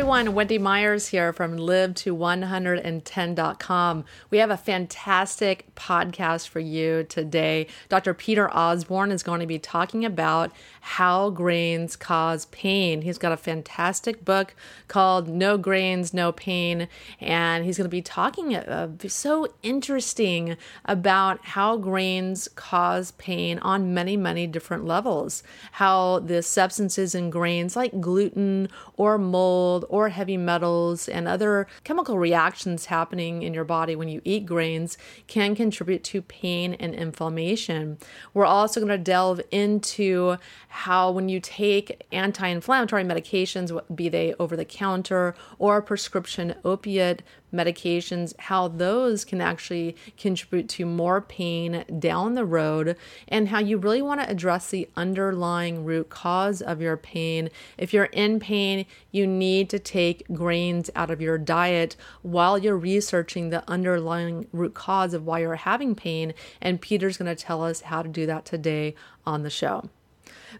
Everyone. Wendy Myers here from live to 110.com. We have a fantastic podcast for you today. Dr. Peter Osborne is going to be talking about how grains cause pain. He's got a fantastic book called No Grains, No Pain, and he's going to be talking uh, so interesting about how grains cause pain on many, many different levels. How the substances in grains like gluten or mold mold or heavy metals and other chemical reactions happening in your body when you eat grains can contribute to pain and inflammation. We're also going to delve into how, when you take anti inflammatory medications, be they over the counter or prescription opiate medications, how those can actually contribute to more pain down the road, and how you really want to address the underlying root cause of your pain. If you're in pain, you need to take grains out of your diet while you're researching the underlying root cause of why you're having pain. And Peter's going to tell us how to do that today on the show.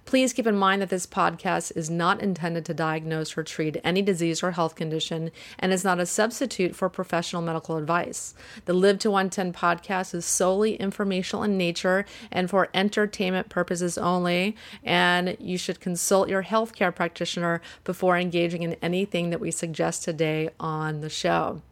Please keep in mind that this podcast is not intended to diagnose or treat any disease or health condition and is not a substitute for professional medical advice. The Live to 110 podcast is solely informational in nature and for entertainment purposes only, and you should consult your healthcare practitioner before engaging in anything that we suggest today on the show.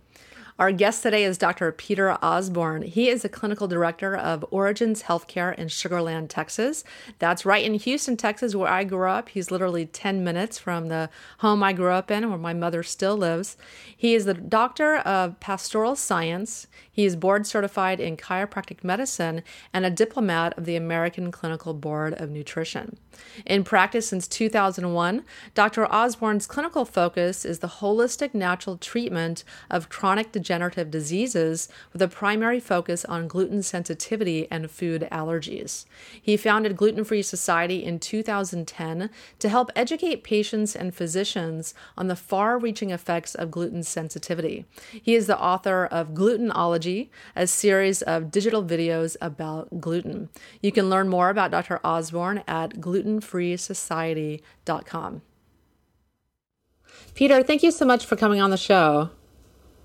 Our guest today is Dr. Peter Osborne. He is a clinical director of Origins Healthcare in Sugar Land, Texas. That's right in Houston, Texas, where I grew up. He's literally 10 minutes from the home I grew up in, where my mother still lives. He is the doctor of pastoral science. He is board certified in chiropractic medicine and a diplomat of the American Clinical Board of Nutrition. In practice since 2001, Dr. Osborne's clinical focus is the holistic natural treatment of chronic degenerative diseases with a primary focus on gluten sensitivity and food allergies. He founded Gluten Free Society in 2010 to help educate patients and physicians on the far reaching effects of gluten sensitivity. He is the author of Glutenology a series of digital videos about gluten. You can learn more about Dr. Osborne at glutenfreesociety.com. Peter, thank you so much for coming on the show.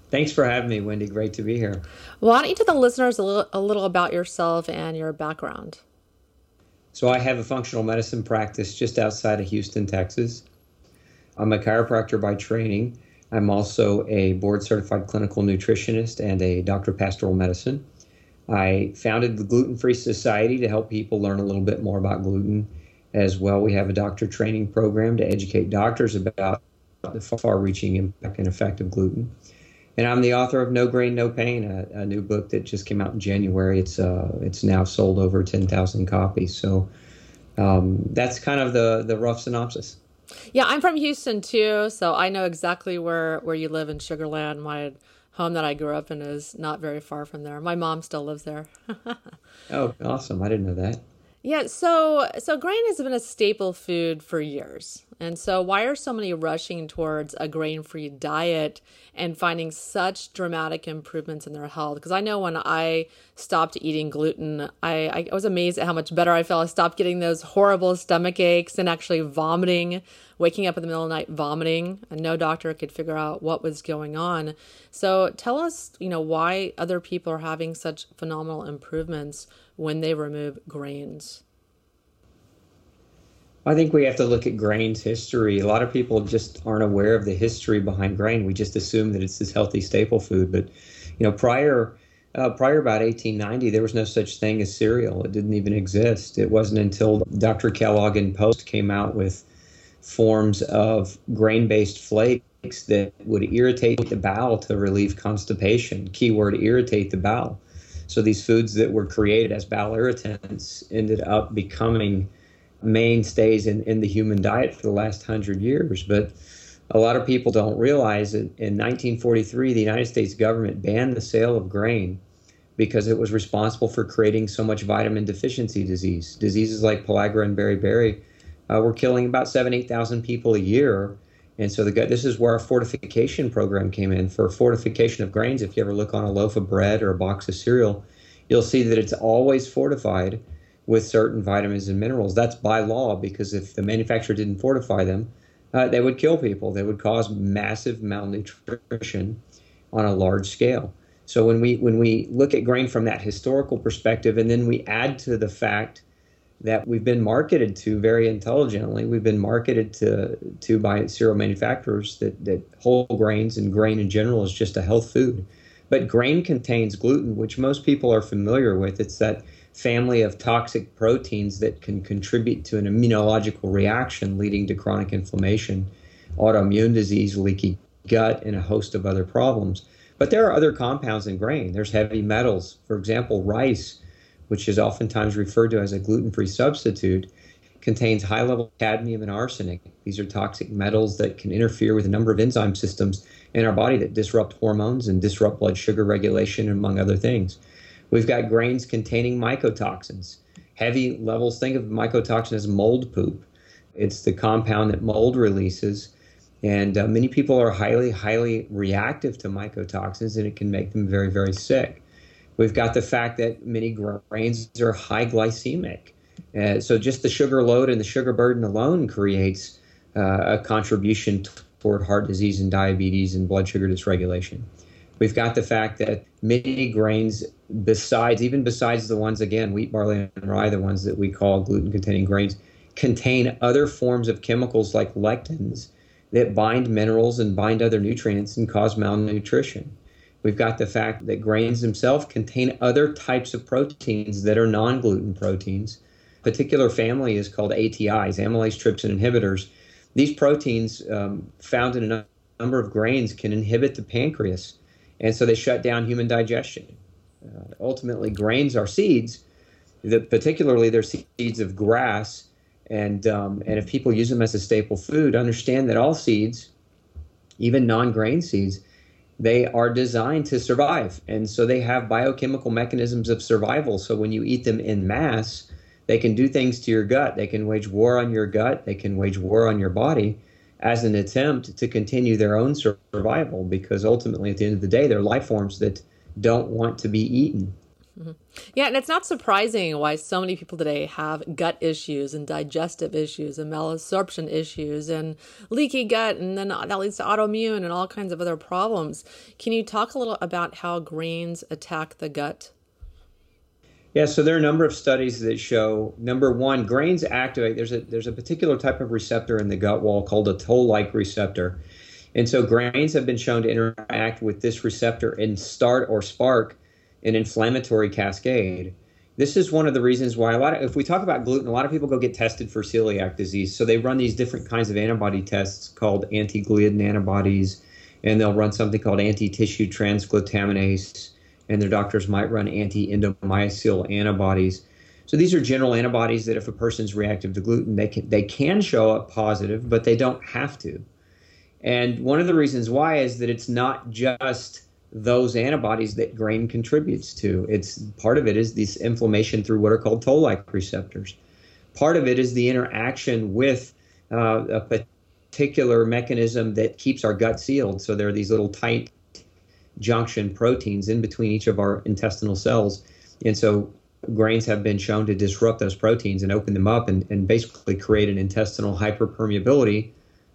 Thanks for having me, Wendy. Great to be here. Why don't you tell the listeners a little, a little about yourself and your background? So, I have a functional medicine practice just outside of Houston, Texas. I'm a chiropractor by training I'm also a board certified clinical nutritionist and a doctor of pastoral medicine. I founded the Gluten Free Society to help people learn a little bit more about gluten. As well, we have a doctor training program to educate doctors about the far reaching impact and effect of gluten. And I'm the author of No Grain, No Pain, a, a new book that just came out in January. It's, uh, it's now sold over 10,000 copies. So um, that's kind of the, the rough synopsis. Yeah, I'm from Houston too, so I know exactly where where you live in Sugarland. My home that I grew up in is not very far from there. My mom still lives there. oh, awesome! I didn't know that. Yeah, so so grain has been a staple food for years. And so why are so many rushing towards a grain-free diet and finding such dramatic improvements in their health? Because I know when I stopped eating gluten, I, I was amazed at how much better I felt. I stopped getting those horrible stomach aches and actually vomiting, waking up in the middle of the night vomiting, and no doctor could figure out what was going on. So tell us, you know, why other people are having such phenomenal improvements when they remove grains? I think we have to look at grain's history. A lot of people just aren't aware of the history behind grain. We just assume that it's this healthy staple food. But, you know, prior uh, prior about 1890, there was no such thing as cereal. It didn't even exist. It wasn't until Dr. Kellogg and Post came out with forms of grain-based flakes that would irritate the bowel to relieve constipation. Keyword: irritate the bowel. So these foods that were created as bowel irritants ended up becoming mainstays in, in the human diet for the last hundred years. But a lot of people don't realize that in 1943, the United States government banned the sale of grain because it was responsible for creating so much vitamin deficiency disease. Diseases like pellagra and beriberi uh, were killing about seven, 8,000 people a year. And so the, this is where our fortification program came in for fortification of grains. If you ever look on a loaf of bread or a box of cereal, you'll see that it's always fortified with certain vitamins and minerals. That's by law because if the manufacturer didn't fortify them, uh, they would kill people. They would cause massive malnutrition on a large scale. So when we when we look at grain from that historical perspective, and then we add to the fact that we've been marketed to very intelligently, we've been marketed to to by cereal manufacturers that that whole grains and grain in general is just a health food. But grain contains gluten, which most people are familiar with. It's that family of toxic proteins that can contribute to an immunological reaction leading to chronic inflammation, autoimmune disease, leaky gut, and a host of other problems. But there are other compounds in grain. There's heavy metals. For example, rice, which is oftentimes referred to as a gluten free substitute, contains high level cadmium and arsenic. These are toxic metals that can interfere with a number of enzyme systems in our body that disrupt hormones and disrupt blood sugar regulation, among other things. We've got grains containing mycotoxins. Heavy levels, think of mycotoxin as mold poop. It's the compound that mold releases. And uh, many people are highly, highly reactive to mycotoxins, and it can make them very, very sick. We've got the fact that many grains are high glycemic. Uh, so just the sugar load and the sugar burden alone creates uh, a contribution toward heart disease and diabetes and blood sugar dysregulation. We've got the fact that many grains, besides even besides the ones again, wheat, barley, and rye, the ones that we call gluten-containing grains, contain other forms of chemicals like lectins that bind minerals and bind other nutrients and cause malnutrition. We've got the fact that grains themselves contain other types of proteins that are non gluten proteins. A particular family is called ATIs, amylase trypsin inhibitors. These proteins um, found in a number of grains can inhibit the pancreas, and so they shut down human digestion. Uh, ultimately, grains are seeds, that particularly they're seeds of grass. And, um, and if people use them as a staple food, understand that all seeds, even non grain seeds, they are designed to survive. And so they have biochemical mechanisms of survival. So when you eat them in mass, they can do things to your gut. They can wage war on your gut. They can wage war on your body as an attempt to continue their own survival because ultimately, at the end of the day, they're life forms that don't want to be eaten. Mm-hmm. Yeah, and it's not surprising why so many people today have gut issues and digestive issues and malabsorption issues and leaky gut, and then that leads to autoimmune and all kinds of other problems. Can you talk a little about how grains attack the gut? Yeah, so there are a number of studies that show number one, grains activate. There's a there's a particular type of receptor in the gut wall called a toll-like receptor, and so grains have been shown to interact with this receptor and start or spark an inflammatory cascade. This is one of the reasons why a lot of, if we talk about gluten, a lot of people go get tested for celiac disease. So they run these different kinds of antibody tests called anti-gliadin antibodies, and they'll run something called anti-tissue transglutaminase, and their doctors might run anti-endomysial antibodies. So these are general antibodies that if a person's reactive to gluten, they can they can show up positive, but they don't have to. And one of the reasons why is that it's not just those antibodies that grain contributes to. It's part of it is this inflammation through what are called toll-like receptors. Part of it is the interaction with uh, a particular mechanism that keeps our gut sealed. So there are these little tight junction proteins in between each of our intestinal cells, and so grains have been shown to disrupt those proteins and open them up and, and basically create an intestinal hyperpermeability,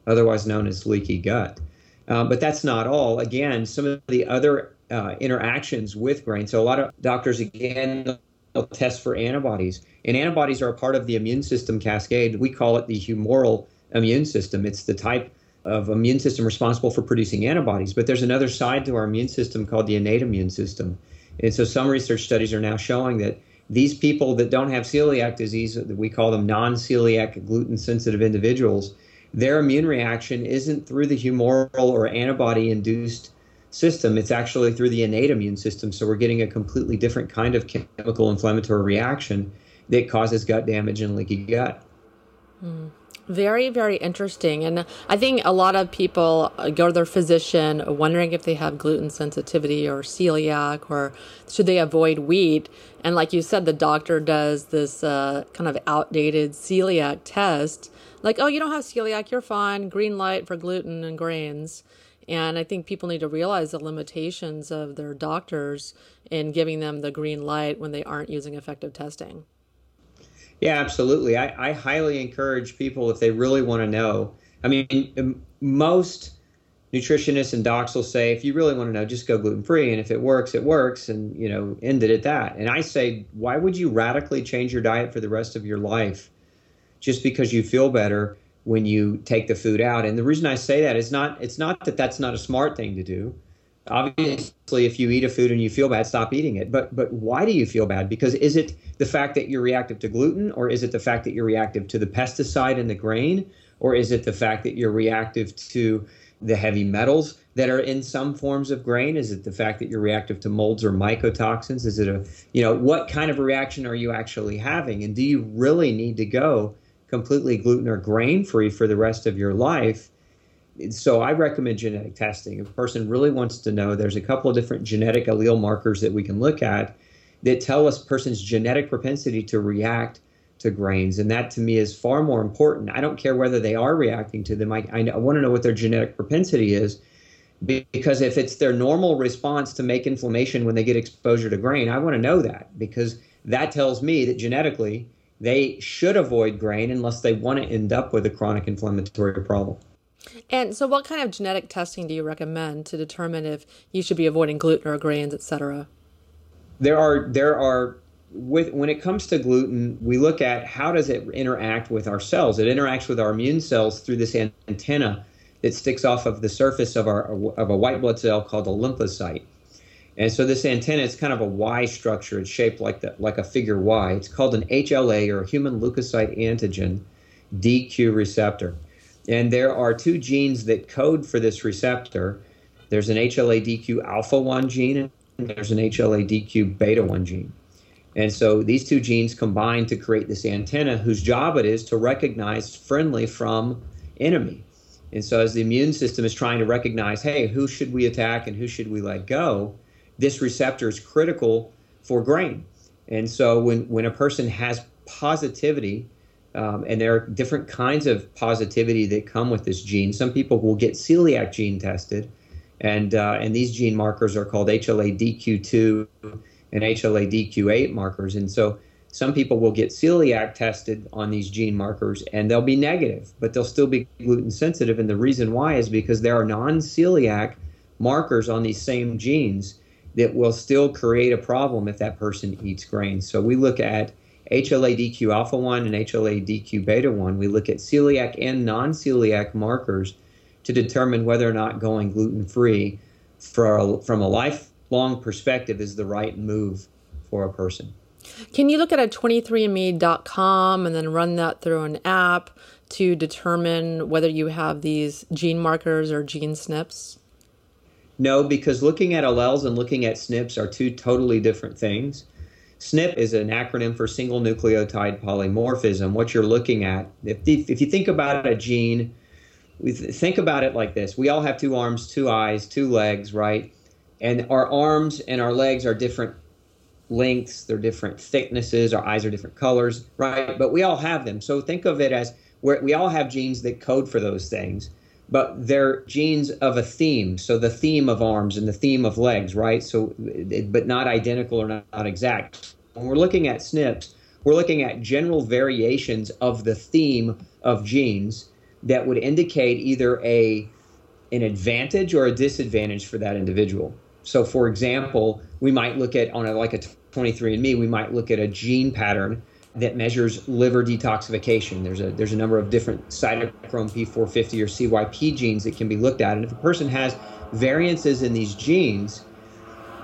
otherwise known as leaky gut. Um, but that's not all. Again, some of the other uh, interactions with grain. So a lot of doctors, again, they'll test for antibodies. And antibodies are a part of the immune system cascade. We call it the humoral immune system. It's the type of immune system responsible for producing antibodies. But there's another side to our immune system called the innate immune system. And so some research studies are now showing that these people that don't have celiac disease, we call them non celiac gluten sensitive individuals, their immune reaction isn't through the humoral or antibody induced system. It's actually through the innate immune system. So we're getting a completely different kind of chemical inflammatory reaction that causes gut damage and leaky gut. Mm. Very, very interesting. And I think a lot of people go to their physician wondering if they have gluten sensitivity or celiac or should they avoid wheat. And like you said, the doctor does this uh, kind of outdated celiac test like, oh, you don't have celiac, you're fine, green light for gluten and grains. And I think people need to realize the limitations of their doctors in giving them the green light when they aren't using effective testing. Yeah, absolutely. I, I highly encourage people, if they really want to know, I mean, most nutritionists and docs will say, if you really want to know, just go gluten free, and if it works, it works, and you know, end it at that. And I say, why would you radically change your diet for the rest of your life just because you feel better when you take the food out? And the reason I say that is not it's not that that's not a smart thing to do. Obviously, if you eat a food and you feel bad, stop eating it. But but why do you feel bad? Because is it the fact that you're reactive to gluten, or is it the fact that you're reactive to the pesticide in the grain, or is it the fact that you're reactive to the heavy metals that are in some forms of grain? Is it the fact that you're reactive to molds or mycotoxins? Is it a, you know, what kind of reaction are you actually having? And do you really need to go completely gluten or grain free for the rest of your life? So I recommend genetic testing. If a person really wants to know, there's a couple of different genetic allele markers that we can look at that tell us a person's genetic propensity to react to grains. And that to me is far more important. I don't care whether they are reacting to them. I, I, I want to know what their genetic propensity is because if it's their normal response to make inflammation when they get exposure to grain, I want to know that because that tells me that genetically they should avoid grain unless they want to end up with a chronic inflammatory problem. And so, what kind of genetic testing do you recommend to determine if you should be avoiding gluten or grains, et cetera? There are there are with when it comes to gluten, we look at how does it interact with our cells. It interacts with our immune cells through this antenna that sticks off of the surface of our of a white blood cell called a lymphocyte. And so this antenna is kind of a Y structure. It's shaped like the, like a figure Y. It's called an HLA or a human leukocyte antigen DQ receptor. And there are two genes that code for this receptor. There's an HLA DQ alpha 1 gene and there's an HLA DQ beta 1 gene. And so these two genes combine to create this antenna whose job it is to recognize friendly from enemy. And so as the immune system is trying to recognize, hey, who should we attack and who should we let go, this receptor is critical for grain. And so when, when a person has positivity, um, and there are different kinds of positivity that come with this gene. Some people will get celiac gene tested, and uh, and these gene markers are called HLA DQ2 and HLA DQ8 markers. And so some people will get celiac tested on these gene markers and they'll be negative, but they'll still be gluten sensitive. And the reason why is because there are non celiac markers on these same genes that will still create a problem if that person eats grains. So we look at HLA DQ alpha 1 and HLA DQ beta 1. We look at celiac and non celiac markers to determine whether or not going gluten free from a lifelong perspective is the right move for a person. Can you look at a 23andme.com and then run that through an app to determine whether you have these gene markers or gene SNPs? No, because looking at alleles and looking at SNPs are two totally different things. SNP is an acronym for single nucleotide polymorphism. What you're looking at, if, if you think about a gene, we think about it like this we all have two arms, two eyes, two legs, right? and our arms and our legs are different lengths, they're different thicknesses, our eyes are different colors, right? But we all have them. So think of it as we all have genes that code for those things, but they're genes of a theme. So the theme of arms and the theme of legs, right? So, but not identical or not, not exact. When we're looking at SNPs, we're looking at general variations of the theme of genes that would indicate either a an advantage or a disadvantage for that individual. So, for example, we might look at on a, like a 23andMe, we might look at a gene pattern that measures liver detoxification. There's a there's a number of different cytochrome P450 or CYP genes that can be looked at, and if a person has variances in these genes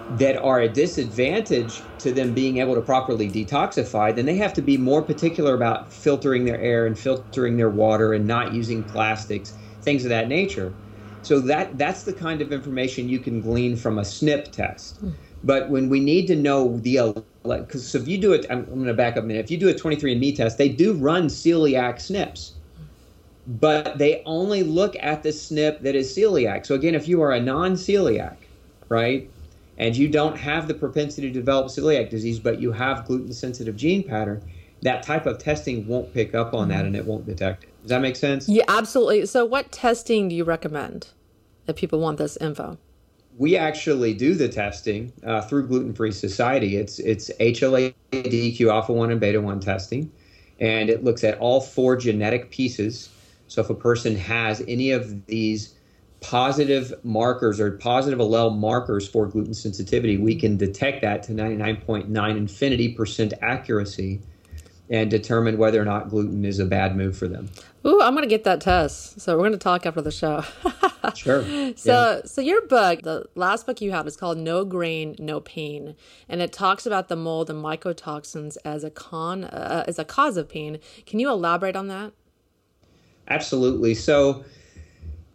that are a disadvantage to them being able to properly detoxify, then they have to be more particular about filtering their air and filtering their water and not using plastics, things of that nature. So that that's the kind of information you can glean from a SNP test. Hmm. But when we need to know the because so if you do it, I'm, I'm going to back up a minute. If you do a 23andMe test, they do run celiac SNPs, but they only look at the SNP that is celiac. So again, if you are a non-celiac, right, and you don't have the propensity to develop celiac disease, but you have gluten-sensitive gene pattern, that type of testing won't pick up on that hmm. and it won't detect it. Does that make sense? Yeah, absolutely. So, what testing do you recommend if people want this info? We actually do the testing uh, through Gluten Free Society. It's it's HLA DQ alpha one and beta one testing, and it looks at all four genetic pieces. So if a person has any of these positive markers or positive allele markers for gluten sensitivity, we can detect that to 99.9 infinity percent accuracy and determine whether or not gluten is a bad move for them. Ooh, I'm going to get that test. So we're going to talk after the show. sure. So, yeah. so your book, the last book you have, is called "No Grain, No Pain," and it talks about the mold and mycotoxins as a con uh, as a cause of pain. Can you elaborate on that? Absolutely. So,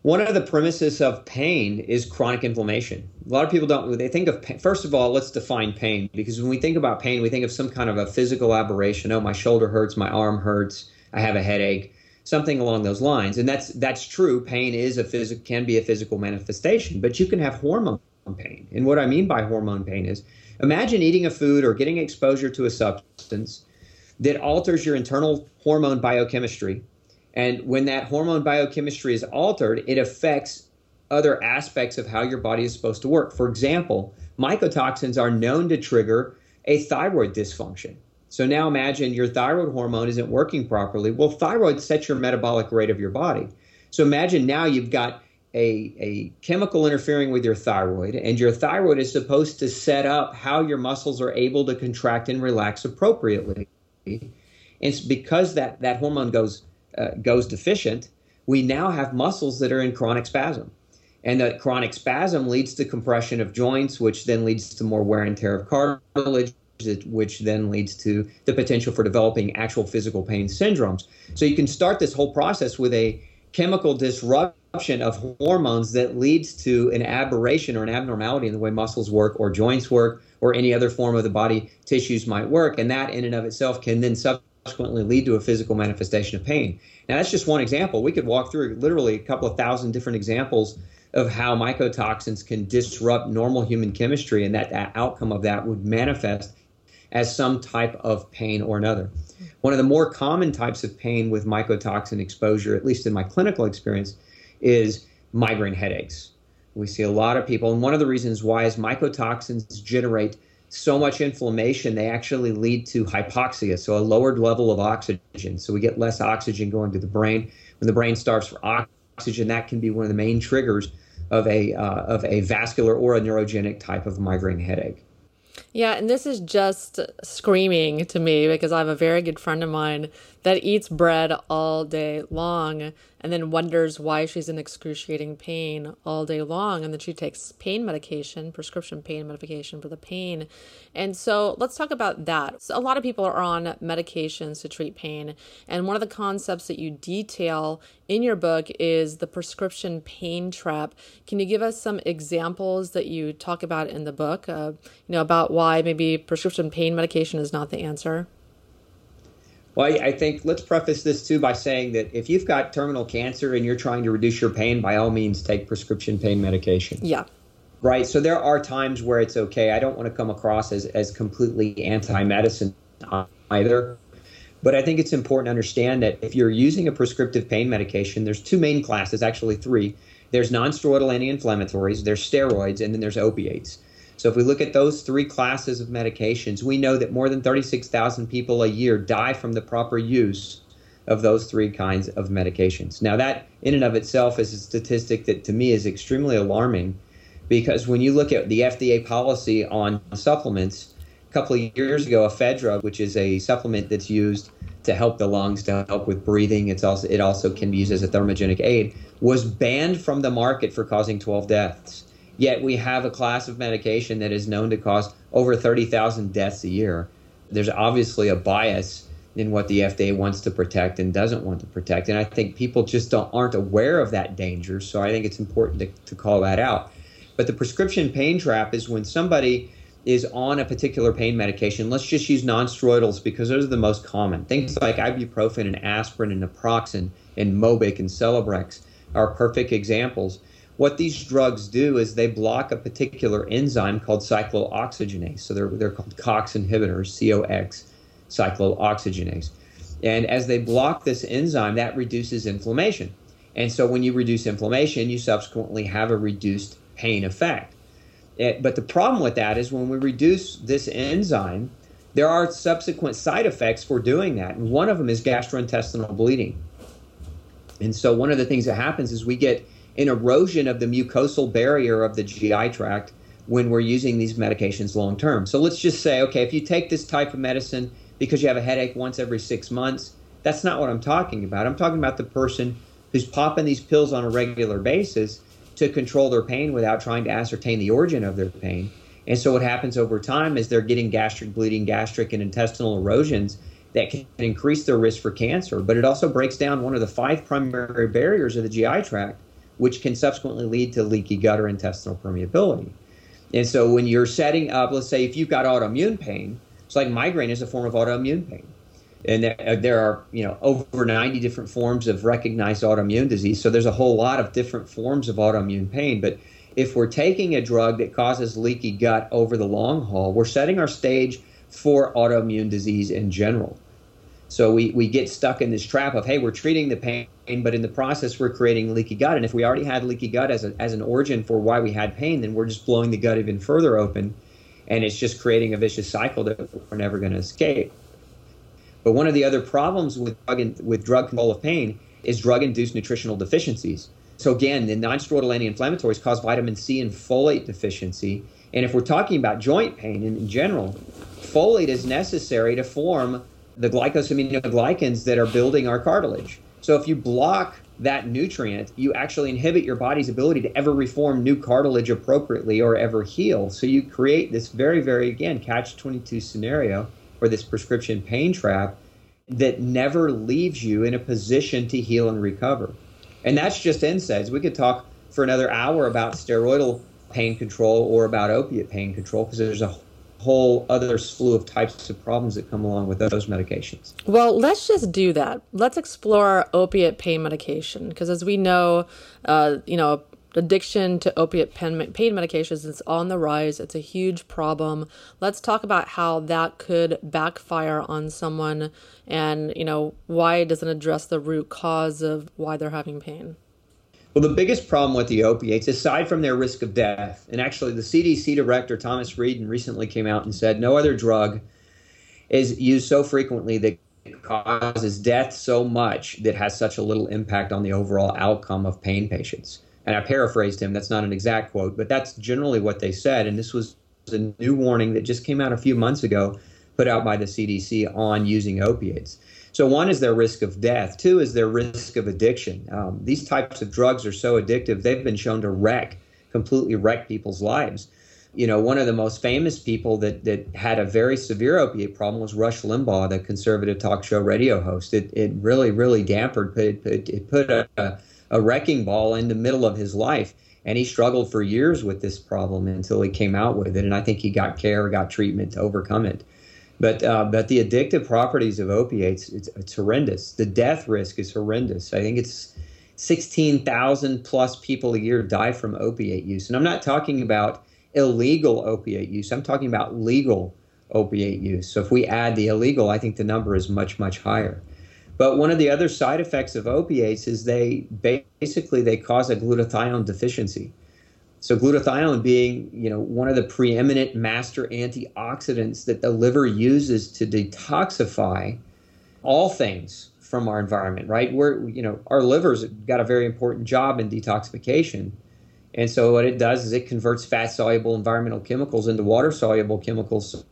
one of the premises of pain is chronic inflammation. A lot of people don't, they think of, pain. first of all, let's define pain because when we think about pain, we think of some kind of a physical aberration. Oh, my shoulder hurts, my arm hurts, I have a headache, something along those lines. And that's, that's true. Pain is a physical, can be a physical manifestation, but you can have hormone pain. And what I mean by hormone pain is imagine eating a food or getting exposure to a substance that alters your internal hormone biochemistry and when that hormone biochemistry is altered, it affects other aspects of how your body is supposed to work. For example, mycotoxins are known to trigger a thyroid dysfunction. So now imagine your thyroid hormone isn't working properly. Well, thyroid sets your metabolic rate of your body. So imagine now you've got a, a chemical interfering with your thyroid, and your thyroid is supposed to set up how your muscles are able to contract and relax appropriately. And it's because that, that hormone goes uh, goes deficient, we now have muscles that are in chronic spasm. And that chronic spasm leads to compression of joints, which then leads to more wear and tear of cartilage, which then leads to the potential for developing actual physical pain syndromes. So you can start this whole process with a chemical disruption of hormones that leads to an aberration or an abnormality in the way muscles work or joints work or any other form of the body tissues might work. And that in and of itself can then subsequently lead to a physical manifestation of pain. Now, that's just one example. We could walk through literally a couple of thousand different examples of how mycotoxins can disrupt normal human chemistry, and that, that outcome of that would manifest as some type of pain or another. One of the more common types of pain with mycotoxin exposure, at least in my clinical experience, is migraine headaches. We see a lot of people, and one of the reasons why is mycotoxins generate so much inflammation, they actually lead to hypoxia, so a lowered level of oxygen. So we get less oxygen going to the brain. When the brain starves for oxygen, that can be one of the main triggers of a uh, of a vascular or a neurogenic type of migraine headache. Yeah, and this is just screaming to me because I have a very good friend of mine that eats bread all day long and then wonders why she's in excruciating pain all day long. And then she takes pain medication, prescription pain medication for the pain. And so let's talk about that. So a lot of people are on medications to treat pain. And one of the concepts that you detail in your book is the prescription pain trap. Can you give us some examples that you talk about in the book, uh, you know, about why maybe prescription pain medication is not the answer? Well, I, think let's preface this too by saying that if you've got terminal cancer and you're trying to reduce your pain, by all means take prescription pain medication. Yeah. Right. So there are times where it's okay. I don't want to come across as, as completely anti medicine either. But I think it's important to understand that if you're using a prescriptive pain medication, there's two main classes, actually three. There's nonsteroidal anti-inflammatories, there's steroids, and then there's opiates. So if we look at those three classes of medications, we know that more than 36,000 people a year die from the proper use of those three kinds of medications. Now, that in and of itself is a statistic that to me is extremely alarming because when you look at the FDA policy on supplements, a couple of years ago, ephedra, which is a supplement that's used to help the lungs, to help with breathing, it's also it also can be used as a thermogenic aid, was banned from the market for causing 12 deaths. Yet we have a class of medication that is known to cause over 30,000 deaths a year. There's obviously a bias in what the FDA wants to protect and doesn't want to protect. And I think people just don't, aren't aware of that danger. So I think it's important to, to call that out. But the prescription pain trap is when somebody is on a particular pain medication. Let's just use nonsteroidals because those are the most common. Things like ibuprofen and aspirin and naproxen and Mobic and Celebrex are perfect examples what these drugs do is they block a particular enzyme called cyclooxygenase. So they're, they're called COX inhibitors, COX, cyclooxygenase. And as they block this enzyme, that reduces inflammation. And so when you reduce inflammation, you subsequently have a reduced pain effect. It, but the problem with that is when we reduce this enzyme, there are subsequent side effects for doing that. And one of them is gastrointestinal bleeding. And so one of the things that happens is we get an erosion of the mucosal barrier of the GI tract when we're using these medications long term. So let's just say, okay, if you take this type of medicine because you have a headache once every six months, that's not what I'm talking about. I'm talking about the person who's popping these pills on a regular basis to control their pain without trying to ascertain the origin of their pain. And so what happens over time is they're getting gastric bleeding, gastric and intestinal erosions that can increase their risk for cancer. But it also breaks down one of the five primary barriers of the GI tract, which can subsequently lead to leaky gut or intestinal permeability. And so when you're setting up, let's say if you've got autoimmune pain, it's like migraine is a form of autoimmune pain. And there, uh, there are, you know, over 90 different forms of recognized autoimmune disease. So there's a whole lot of different forms of autoimmune pain. But if we're taking a drug that causes leaky gut over the long haul, we're setting our stage for autoimmune disease in general. So we, we get stuck in this trap of, hey, we're treating the pain, but in the process, we're creating leaky gut. And if we already had leaky gut as, a, as an origin for why we had pain, then we're just blowing the gut even further open. And it's just creating a vicious cycle that we're never going to escape. But one of the other problems with drug, in, with drug control of pain is drug induced nutritional deficiencies. So, again, the non steroidal anti inflammatories cause vitamin C and folate deficiency. And if we're talking about joint pain in, in general, folate is necessary to form the glycosaminoglycans that are building our cartilage. So if you block that nutrient, you actually inhibit your body's ability to ever reform new cartilage appropriately or ever heal. So you create this very, very, again, catch 22 scenario or this prescription pain trap that never leaves you in a position to heal and recover. And that's just NSAIDs. We could talk for another hour about steroidal pain control or about opiate pain control because there's a whole other slew of types of problems that come along with those medications. Well, let's just do that. Let's explore opiate pain medication because, as we know, uh, you know, addiction to opiate pain, pain medications is on the rise. It's a huge problem. Let's talk about how that could backfire on someone, and you know why it doesn't address the root cause of why they're having pain. Well, the biggest problem with the opiates, aside from their risk of death, and actually the CDC director, Thomas Frieden, recently came out and said no other drug is used so frequently that causes death so much that has such a little impact on the overall outcome of pain patients. And I paraphrased him, that's not an exact quote, but that's generally what they said. And this was a new warning that just came out a few months ago, put out by the CDC on using opiates. So one is their risk of death. Two is their risk of addiction. Um, these types of drugs are so addictive; they've been shown to wreck, completely wreck people's lives. You know, one of the most famous people that that had a very severe opiate problem was Rush Limbaugh, the conservative talk show radio host. It it really really dampened, it, it, it put a, a wrecking ball in the middle of his life and he struggled for years with this problem until he came out with it and i think he got care got treatment to overcome it but uh, but the addictive properties of opiates it's, it's horrendous. The death risk is horrendous. I think it's sixteen thousand plus people a year die from opiate use, and I'm not talking about illegal opiate use. I'm talking about legal opiate use. So if we add the illegal, I think the number is much much higher. But one of the other side effects of opiates is they basically they cause a glutathione deficiency. So glutathione being, you know, one of the preeminent master antioxidants that the liver uses to detoxify all things from our environment, right? We're, you know, our liver's got a very important job in detoxification. And so what it does is it converts fat soluble environmental chemicals into water soluble chemicals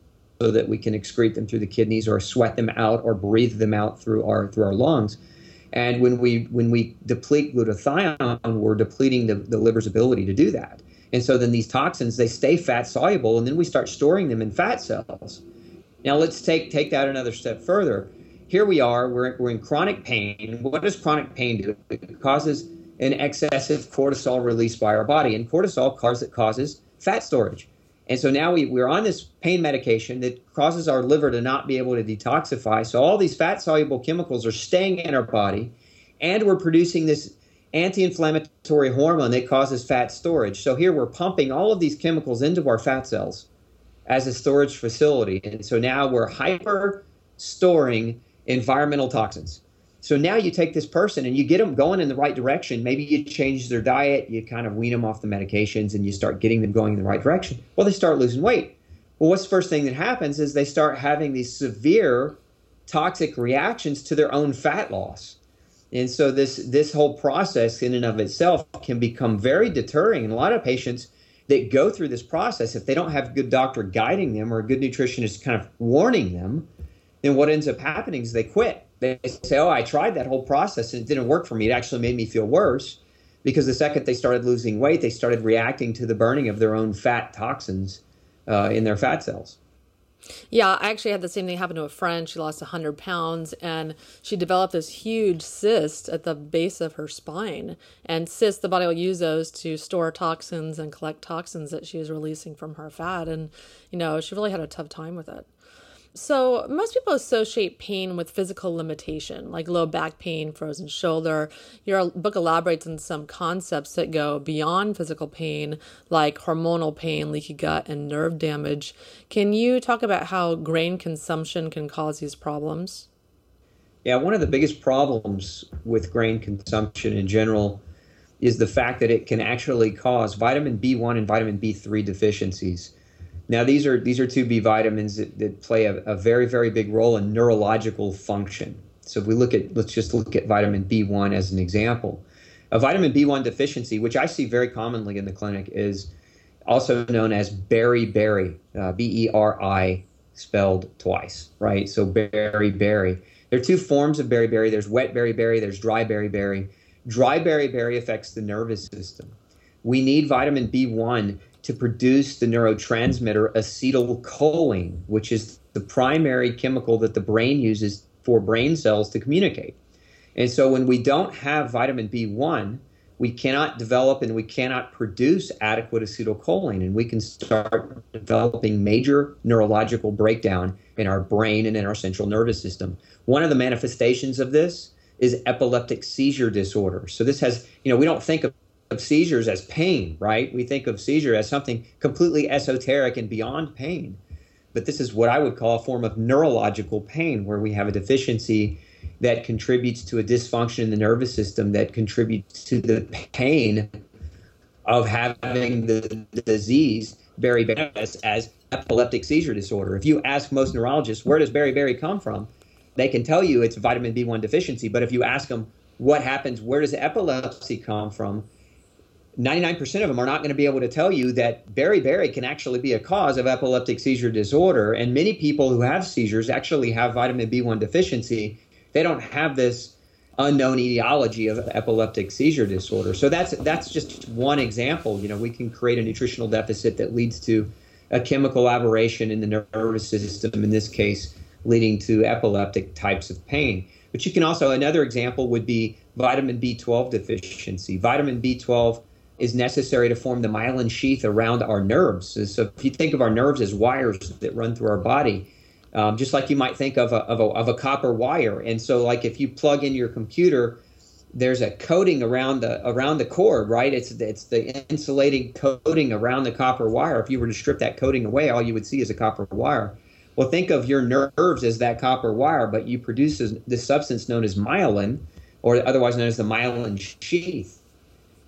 so that we can excrete them through the kidneys or sweat them out or breathe them out through our through our lungs. And when we when we deplete glutathione, we're depleting the, the liver's ability to do that. And so then these toxins they stay fat soluble, and then we start storing them in fat cells. Now let's take take that another step further. Here we are, we're, we're in chronic pain. What does chronic pain do? It causes an excessive cortisol release by our body, and cortisol causes, causes fat storage. And so now we, we're on this pain medication that causes our liver to not be able to detoxify. So all these fat soluble chemicals are staying in our body, and we're producing this anti inflammatory hormone that causes fat storage. So here we're pumping all of these chemicals into our fat cells as a storage facility. And so now we're hyper storing environmental toxins. So now you take this person and you get them going in the right direction. Maybe you change their diet, you kind of wean them off the medications, and you start getting them going in the right direction. Well, they start losing weight. Well, what's the first thing that happens is they start having these severe toxic reactions to their own fat loss. And so this this whole process in and of itself can become very deterring. And a lot of patients that go through this process, if they don't have a good doctor guiding them or a good nutritionist kind of warning them, then what ends up happening is they quit. They say, "Oh, I tried that whole process and it didn't work for me. It actually made me feel worse." Because the second they started losing weight, they started reacting to the burning of their own fat toxins uh, in their fat cells. Yeah, I actually had the same thing happen to a friend. She lost 100 pounds and she developed this huge cyst at the base of her spine. And cysts, the body will use those to store toxins and collect toxins that she was releasing from her fat. And, you know, she really had a tough time with it. So, most people associate pain with physical limitation, like low back pain, frozen shoulder. Your book elaborates on some concepts that go beyond physical pain, like hormonal pain, leaky gut, and nerve damage. Can you talk about how grain consumption can cause these problems? Yeah, one of the biggest problems with grain consumption in general is the fact that it can actually cause vitamin B1 and vitamin B3 deficiencies. Now, these are these are two B vitamins that, that play a, a, very very big role in neurological function. So if we look at let's just look at vitamin B1 as an example. A vitamin B1 deficiency, which I see very commonly in the clinic, is also known as beriberi, uh, B E R I spelled twice, right? So beriberi. There are two forms of beriberi. There's wet beriberi. There's dry beriberi. Dry beriberi affects the nervous system. We need vitamin B1 to produce the neurotransmitter acetylcholine, which is the primary chemical that the brain uses for brain cells to communicate. And so when we don't have vitamin B1, we cannot develop and we cannot produce adequate acetylcholine, and we can start developing major neurological breakdown in our brain and in our central nervous system. One of the manifestations of this is epileptic seizure disorder. So this has, you know, we don't think of seizures as pain, right? We think of seizure as something completely esoteric and beyond pain. But this is what I would call a form of neurological pain, where we have a deficiency that contributes to a dysfunction in the nervous system that contributes to the pain of having the, the disease beriberi as epileptic seizure disorder. If you ask most neurologists, where does beriberi come from? They can tell you it's vitamin B1 deficiency. But if you ask them what happens, where does epilepsy come from? 99% of them are not going to be able to tell you that beriberi can actually be a cause of epileptic seizure disorder. And many people who have seizures actually have vitamin B1 deficiency. They don't have this unknown etiology of epileptic seizure disorder. So that's that's just one example. You know, we can create a nutritional deficit that leads to a chemical aberration in the nervous system, in this case, leading to epileptic types of pain. But you can also, another example would be vitamin B12 deficiency. Vitamin B12 is necessary to form the myelin sheath around our nerves. So if you think of our nerves as wires that run through our body, um, just like you might think of a, of, a, of a copper wire. And so like if you plug in your computer, there's a coating around the around the cord, right? It's it's the insulating coating around the copper wire. If you were to strip that coating away, all you would see is a copper wire. Well, think of your nerves as that copper wire, but you produce this substance known as myelin, or otherwise known as the myelin sheath.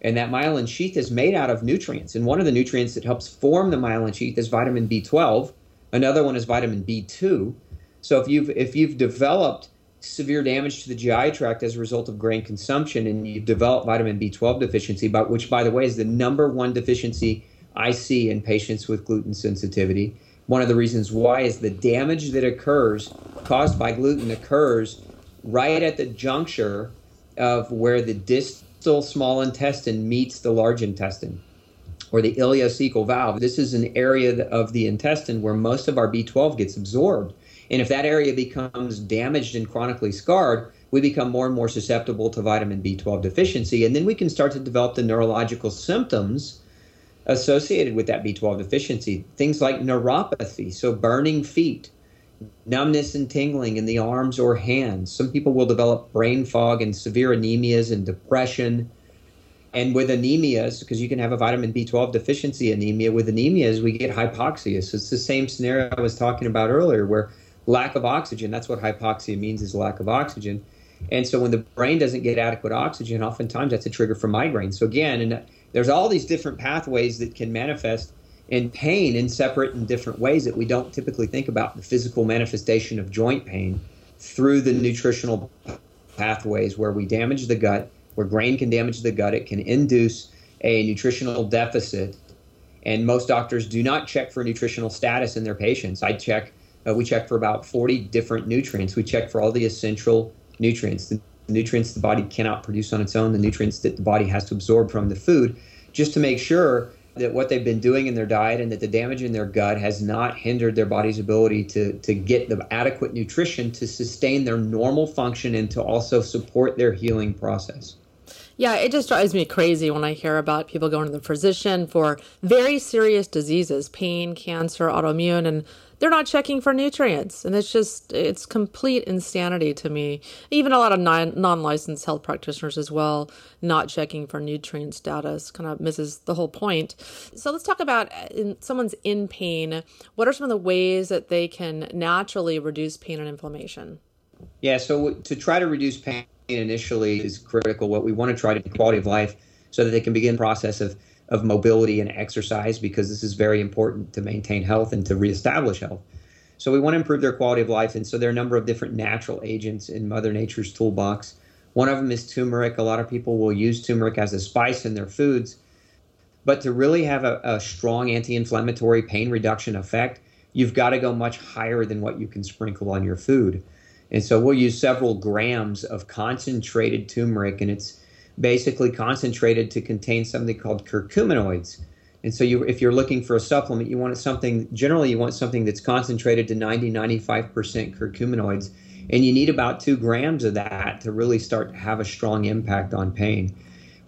And that myelin sheath is made out of nutrients. And one of the nutrients that helps form the myelin sheath is vitamin B12. Another one is vitamin B2. So if you've if you've developed severe damage to the GI tract as a result of grain consumption and you've developed vitamin B12 deficiency, but which by the way is the number one deficiency I see in patients with gluten sensitivity. One of the reasons why is the damage that occurs caused by gluten occurs right at the juncture of where the distal small intestine meets the large intestine or the ileocecal valve. This is an area of the intestine where most of our B12 gets absorbed. And if that area becomes damaged and chronically scarred, we become more and more susceptible to vitamin B12 deficiency. And then we can start to develop the neurological symptoms associated with that B12 deficiency. Things like neuropathy, so burning feet, numbness and tingling in the arms or hands. Some people will develop brain fog and severe anemias and depression. And with anemias, because you can have a vitamin B12 deficiency anemia, with anemias, we get hypoxia. So it's the same scenario I was talking about earlier, where lack of oxygen, that's what hypoxia means, is lack of oxygen. And so when the brain doesn't get adequate oxygen, oftentimes that's a trigger for migraine. So again, and there's all these different pathways that can manifest and pain in separate and different ways that we don't typically think about the physical manifestation of joint pain through the nutritional pathways where we damage the gut, where grain can damage the gut. It can induce a nutritional deficit. And most doctors do not check for nutritional status in their patients. I check, uh, we check for about 40 different nutrients. We check for all the essential nutrients, the nutrients the body cannot produce on its own, the nutrients that the body has to absorb from the food, just to make sure that what they've been doing in their diet and that the damage in their gut has not hindered their body's ability to, to get the adequate nutrition to sustain their normal function and to also support their healing process. Yeah, it just drives me crazy when I hear about people going to the physician for very serious diseases, pain, cancer, autoimmune, and they're not checking for nutrients. And it's just, it's complete insanity to me. Even a lot of non licensed health practitioners as well, not checking for nutrient status kind of misses the whole point. So let's talk about uh, in, someone's in pain. What are some of the ways that they can naturally reduce pain and inflammation? Yeah, so to try to reduce pain, initially is critical. What we want to try to quality of life so that they can begin the process of, of mobility and exercise because this is very important to maintain health and to reestablish health. So we want to improve their quality of life. And so there are a number of different natural agents in Mother Nature's toolbox. One of them is turmeric. A lot of people will use turmeric as a spice in their foods. But to really have a, a strong anti inflammatory pain reduction effect, you've got to go much higher than what you can sprinkle on your food. And so we'll use several grams of concentrated turmeric, and it's basically concentrated to contain something called curcuminoids. And so you, if you're looking for a supplement, you want something, generally you want something that's concentrated to 90, 95% curcuminoids. And you need about two grams of that to really start to have a strong impact on pain.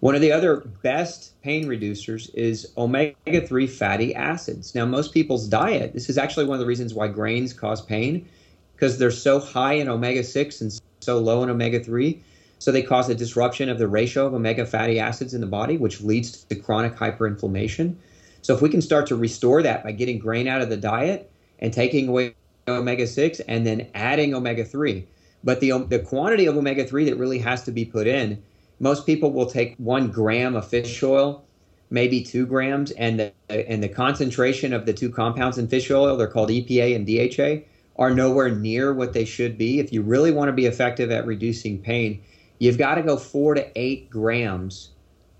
One of the other best pain reducers is omega 3 fatty acids. Now, most people's diet, this is actually one of the reasons why grains cause pain, because they're so high in omega 6 and so low in omega 3. So they cause a disruption of the ratio of omega fatty acids in the body, which leads to chronic hyperinflammation. So if we can start to restore that by getting grain out of the diet and taking away omega 6 and then adding omega 3. But the, the quantity of omega 3 that really has to be put in, most people will take one gram of fish oil, maybe two grams, and the, and the concentration of the two compounds in fish oil, they're called EPA and DHA, are nowhere near what they should be. If you really want to be effective at reducing pain, you've got to go four to eight grams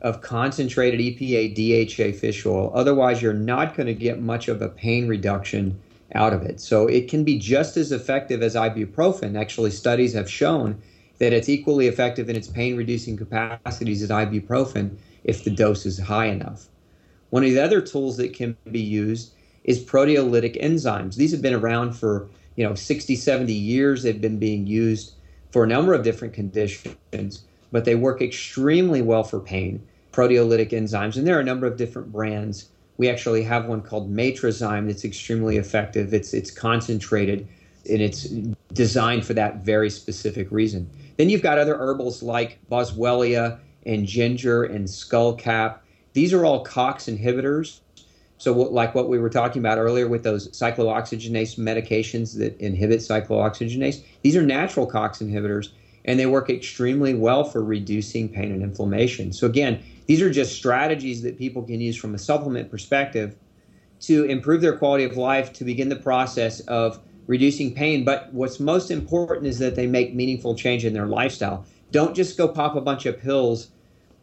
of concentrated EPA DHA fish oil. Otherwise, you're not going to get much of a pain reduction out of it. So it can be just as effective as ibuprofen. Actually, studies have shown that it's equally effective in its pain reducing capacities as ibuprofen if the dose is high enough. One of the other tools that can be used is proteolytic enzymes. These have been around for you know 60 70 years they've been being used for a number of different conditions but they work extremely well for pain. Proteolytic enzymes and there are a number of different brands. We actually have one called matrazyme that's extremely effective. It's it's concentrated and it's designed for that very specific reason. Then you've got other herbals like boswellia and ginger and skullcap. These are all cox inhibitors so, like what we were talking about earlier with those cyclooxygenase medications that inhibit cyclooxygenase, these are natural COX inhibitors, and they work extremely well for reducing pain and inflammation. So, again, these are just strategies that people can use from a supplement perspective to improve their quality of life, to begin the process of reducing pain. But what's most important is that they make meaningful change in their lifestyle. Don't just go pop a bunch of pills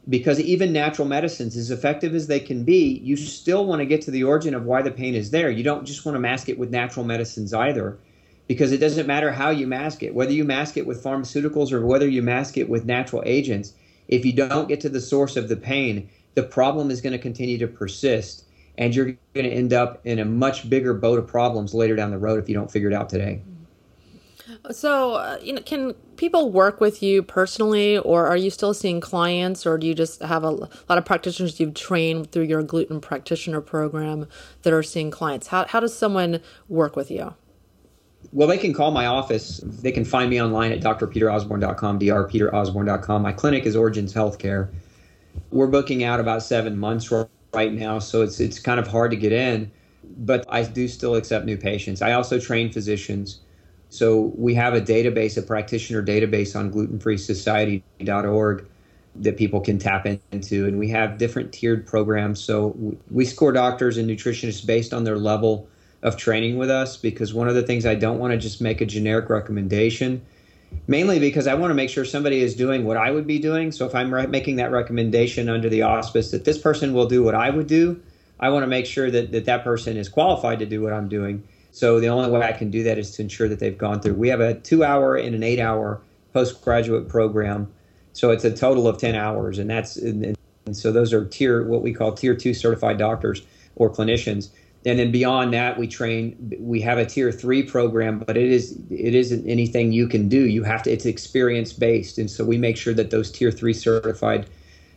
because even natural medicines, as effective as they can be, you still want to get to the origin of why the pain is there. You don't just want to mask it with natural medicines either, because it doesn't matter how you mask it, whether you mask it with pharmaceuticals or whether you mask it with natural agents. If you don't get to the source of the pain, the problem is going to continue to persist, and you're going to end up in a much bigger boat of problems later down the road if you don't figure it out today. So, uh, you know, can people work with you personally, or are you still seeing clients, or do you just have a, lot of practitioners you've trained through your gluten practitioner program that are seeing clients? How, how does someone work with you? Well, they can call my office. They can find me online at drpeterosborne.com, drpeterosborne.com. My clinic is Origins Healthcare. We're booking out about seven months right now, so it's it's kind of hard to get in. But I do still accept new patients. I also train physicians. So we have a database, a practitioner database on glutenfreesociety.org that people can tap into. And we have different tiered programs. So we score doctors and nutritionists based on their level of training with us because one of the things I don't want to just make a generic recommendation mainly because I want to make sure somebody is doing what I would be doing. So if I'm re- making that recommendation under the auspice that this person will do what I would do, I want to make sure that, that that person is qualified to do what I'm doing. So the only way I can do that is to ensure that they've gone through. We have a two hour and an eight hour postgraduate program. So it's a total of 10 hours. And that's, and, and so those are tier, what we call tier two certified doctors or clinicians and then beyond that we train we have a tier three program but it is it isn't anything you can do you have to it's experience based and so we make sure that those tier three certified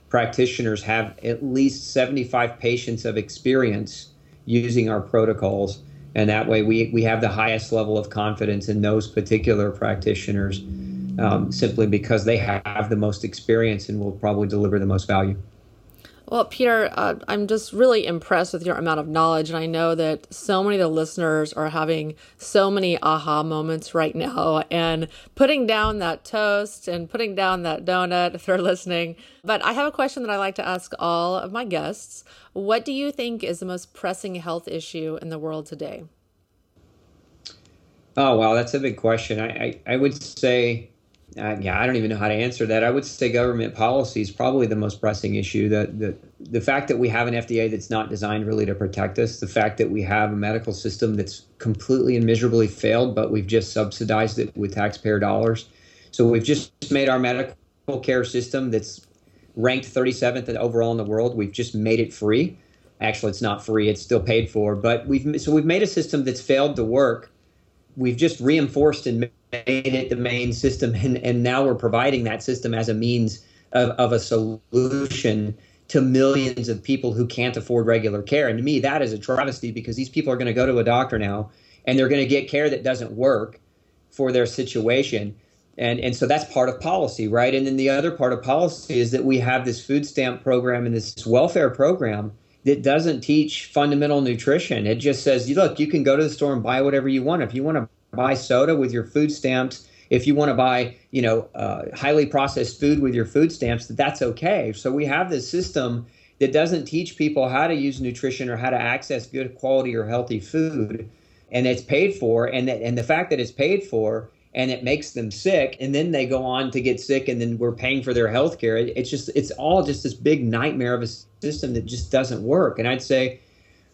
practitioners have at least 75 patients of experience using our protocols and that way we, we have the highest level of confidence in those particular practitioners um, simply because they have the most experience and will probably deliver the most value well, Peter, uh, I'm just really impressed with your amount of knowledge. And I know that so many of the listeners are having so many aha moments right now and putting down that toast and putting down that donut if they're listening. But I have a question that I like to ask all of my guests. What do you think is the most pressing health issue in the world today? Oh, wow, that's a big question. I, I, I would say yeah, I don't even know how to answer that. I would say government policy is probably the most pressing issue. The, the, the fact that we have an FDA that's not designed really to protect us, the fact that we have a medical system that's completely and miserably failed, but we've just subsidized it with taxpayer dollars. So we've just made our medical care system that's ranked 37th overall in the world, we've just made it free. Actually, it's not free; it's still paid for. But we've so we've made a system that's failed to work. We've just reinforced and made it the main system, and, and now we're providing that system as a means of, of a solution to millions of people who can't afford regular care. And to me, that is a travesty because these people are going to go to a doctor now and they're going to get care that doesn't work for their situation. And, and so that's part of policy, right? And then the other part of policy is that we have this food stamp program and this welfare program that doesn't teach fundamental nutrition. It just says, look, you can go to the store and buy whatever you want. If you want to buy soda with your food stamps, if you want to buy, you know, uh, highly processed food with your food stamps, that that's okay. So we have this system that doesn't teach people how to use nutrition or how to access good quality or healthy food, and it's paid for. And that, and the fact that it's paid for and it makes them sick, and then they go on to get sick, and then we're paying for their health care. It's just it's all just this big nightmare of a system that just doesn't work. And I'd say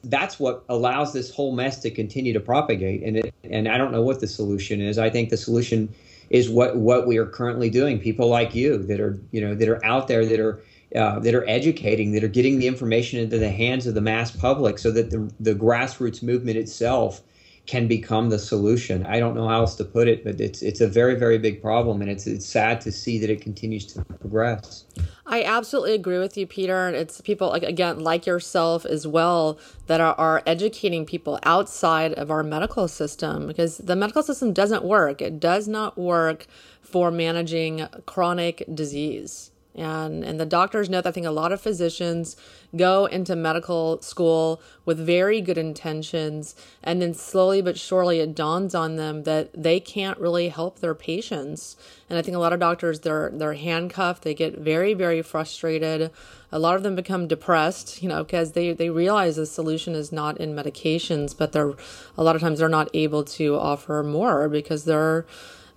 that's what allows this whole mess to continue to propagate. And it, and I don't know what the solution is. I think the solution is what what we are currently doing. People like you that are you know that are out there that are uh, that are educating, that are getting the information into the hands of the mass public, so that the the grassroots movement itself can become the solution. I don't know how else to put it, but it's it's a very very big problem, and it's it's sad to see that it continues to progress. I absolutely agree with you, Peter. And it's people like again like yourself as well that are, are educating people outside of our medical system because the medical system doesn't work. It does not work for managing chronic disease. And, and the doctors know that I think a lot of physicians go into medical school with very good intentions. And then slowly but surely it dawns on them that they can't really help their patients. And I think a lot of doctors, they're, they're handcuffed. They get very, very frustrated. A lot of them become depressed, you know, because they, they realize the solution is not in medications, but they're, a lot of times they're not able to offer more because they're,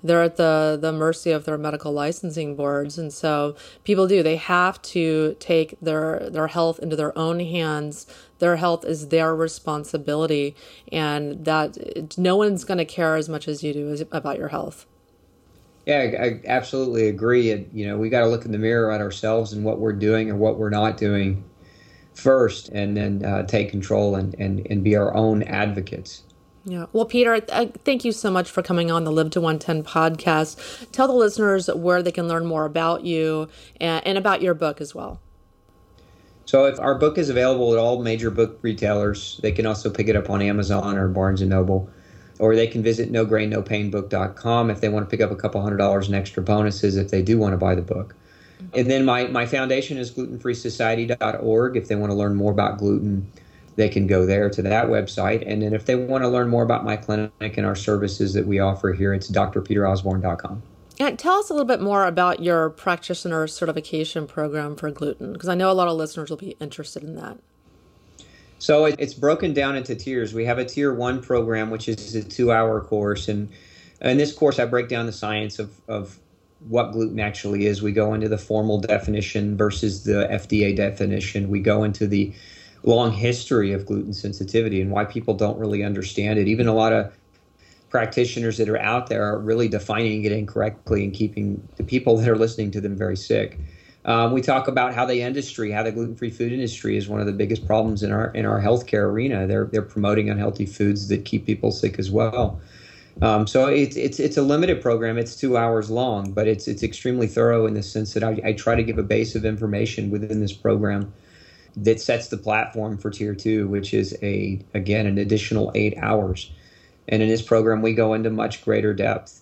they're at the the mercy of their medical licensing boards and so people do. They have to take their their health into their own hands. Their health is their responsibility and that no one's going to care as much as you do about your health. Yeah i, I absolutely agree and you know we got to look in the mirror at ourselves and what we're doing or what we're not doing first and then uh, take control and, and, and be our own advocates yeah. Well, Peter, thank you so much for coming on the Live to 110 podcast. Tell the listeners where they can learn more about you and, and about your book as well. So, if our book is available at all major book retailers, they can also pick it up on Amazon or Barnes and Noble, or they can visit no grain, no pain nograinnopainbook.com if they want to pick up a couple hundred dollars in extra bonuses if they do want to buy the book. And then my, my foundation is glutenfreesociety.org if they want to learn more about gluten they can go there to that website. And then if they want to learn more about my clinic and our services that we offer here, it's drpeterosborne.com. And tell us a little bit more about your practitioner certification program for gluten, because I know a lot of listeners will be interested in that. So it's broken down into tiers. We have a tier one program, which is a two hour course, and In this course, I break down the science of, of what gluten actually is. We go into the formal definition versus the FDA definition. We go into the long history of gluten sensitivity and why people don't really understand it. Even a lot of practitioners that are out there are really defining it incorrectly and keeping the people that are listening to them very sick. Um, we talk about how the industry, how the gluten-free food industry is one of the biggest problems in our in our healthcare arena. They're they're promoting unhealthy foods that keep people sick as well. Um, so it's it's it's a limited program. It's two hours long, but it's it's extremely thorough in the sense that I, I try to give a base of information within this program that sets the platform for tier two, which is a again an additional eight hours. And in this program, we go into much greater depth.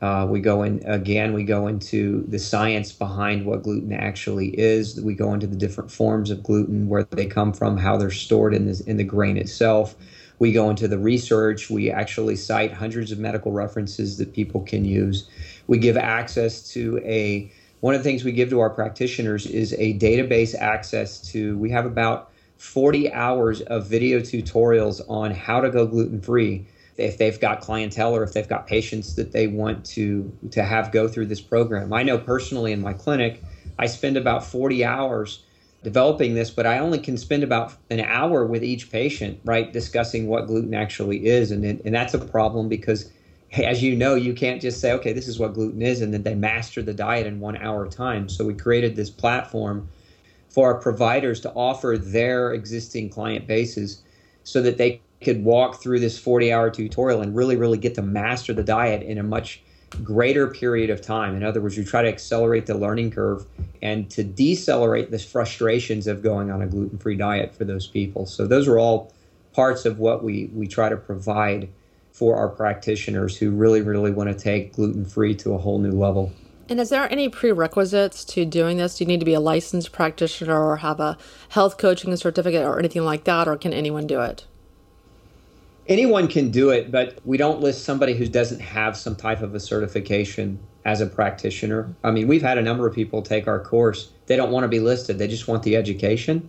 Uh, we go in again. We go into the science behind what gluten actually is. We go into the different forms of gluten, where they come from, how they're stored in this in the grain itself. We go into the research. We actually cite hundreds of medical references that people can use. We give access to a one of the things we give to our practitioners is a database access to. We have about 40 hours of video tutorials on how to go gluten free if they've got clientele or if they've got patients that they want to to have go through this program. I know personally in my clinic, I spend about 40 hours developing this, but I only can spend about an hour with each patient, right, discussing what gluten actually is, and and that's a problem because as you know, you can't just say, okay, this is what gluten is, and then they master the diet in one hour time. So we created this platform for our providers to offer their existing client bases so that they could walk through this 40 hour tutorial and really, really get to master the diet in a much greater period of time. In other words, you try to accelerate the learning curve and to decelerate the frustrations of going on a gluten free diet for those people. So, those are all parts of what we, we try to provide for our practitioners who really, really want to take gluten free to a whole new level. And is there any prerequisites to doing this? Do you need to be a licensed practitioner or have a health coaching certificate or anything like that, or can anyone do it? anyone can do it, but we don't list somebody who doesn't have some type of a certification as a practitioner. I mean, we've had a number of people take our course. They don't want to be listed, they just want the education.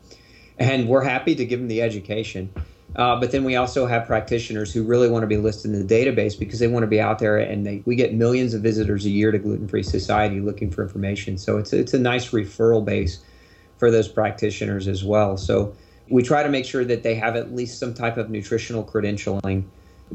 And we're happy to give them the education. Uh, but then we also have practitioners who really want to be listed in the database because they want to be out there and they, we get millions of visitors a year to Gluten Free Society looking for information. So it's, it's a nice referral base for those practitioners as well. So we try to make sure that they have at least some type of nutritional credentialing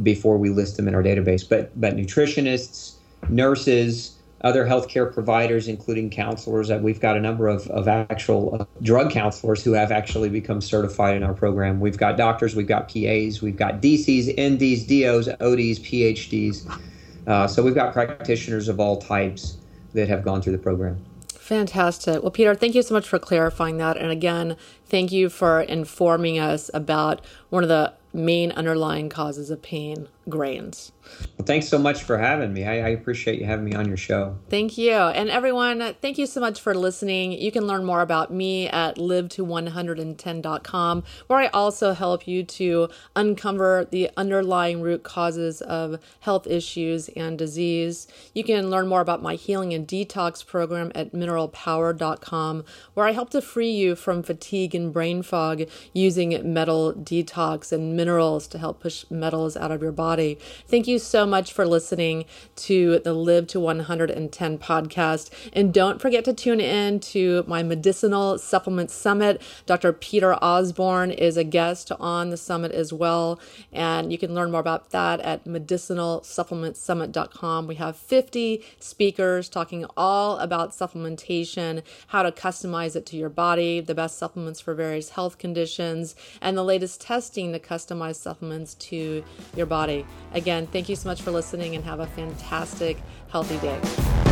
before we list them in our database. But but nutritionists, nurses, other healthcare providers, including counselors, that we've got a number of, of actual uh, drug counselors who have actually become certified in our program. We've got doctors, we've got PAs, we've got DCs, NDs, DOs, ODs, PhDs. Uh, so we've got practitioners of all types that have gone through the program. Fantastic. Well, Peter, thank you so much for clarifying that. And again, thank you for informing us about one of the main underlying causes of pain grains. Well, thanks so much for having me. I, I, appreciate you having me on your show. Thank you. And everyone, thank you so much for listening. You can learn more about me at live to 110.com, where I also help you to uncover the underlying root causes of health issues and disease. You can learn more about my healing and detox program at mineralpower.com, where I help to free you from fatigue brain fog using metal detox and minerals to help push metals out of your body. Thank you so much for listening to the Live to 110 podcast. And don't forget to tune in to my medicinal supplement summit. Dr. Peter Osborne is a guest on the summit as well. And you can learn more about that at medicinalsupplementsummit.com. We have 50 speakers talking all about supplementation, how to customize it to your body, the best supplements for various health conditions, and the latest testing to customize supplements to your body. Again, thank you so much for listening and have a fantastic, healthy day.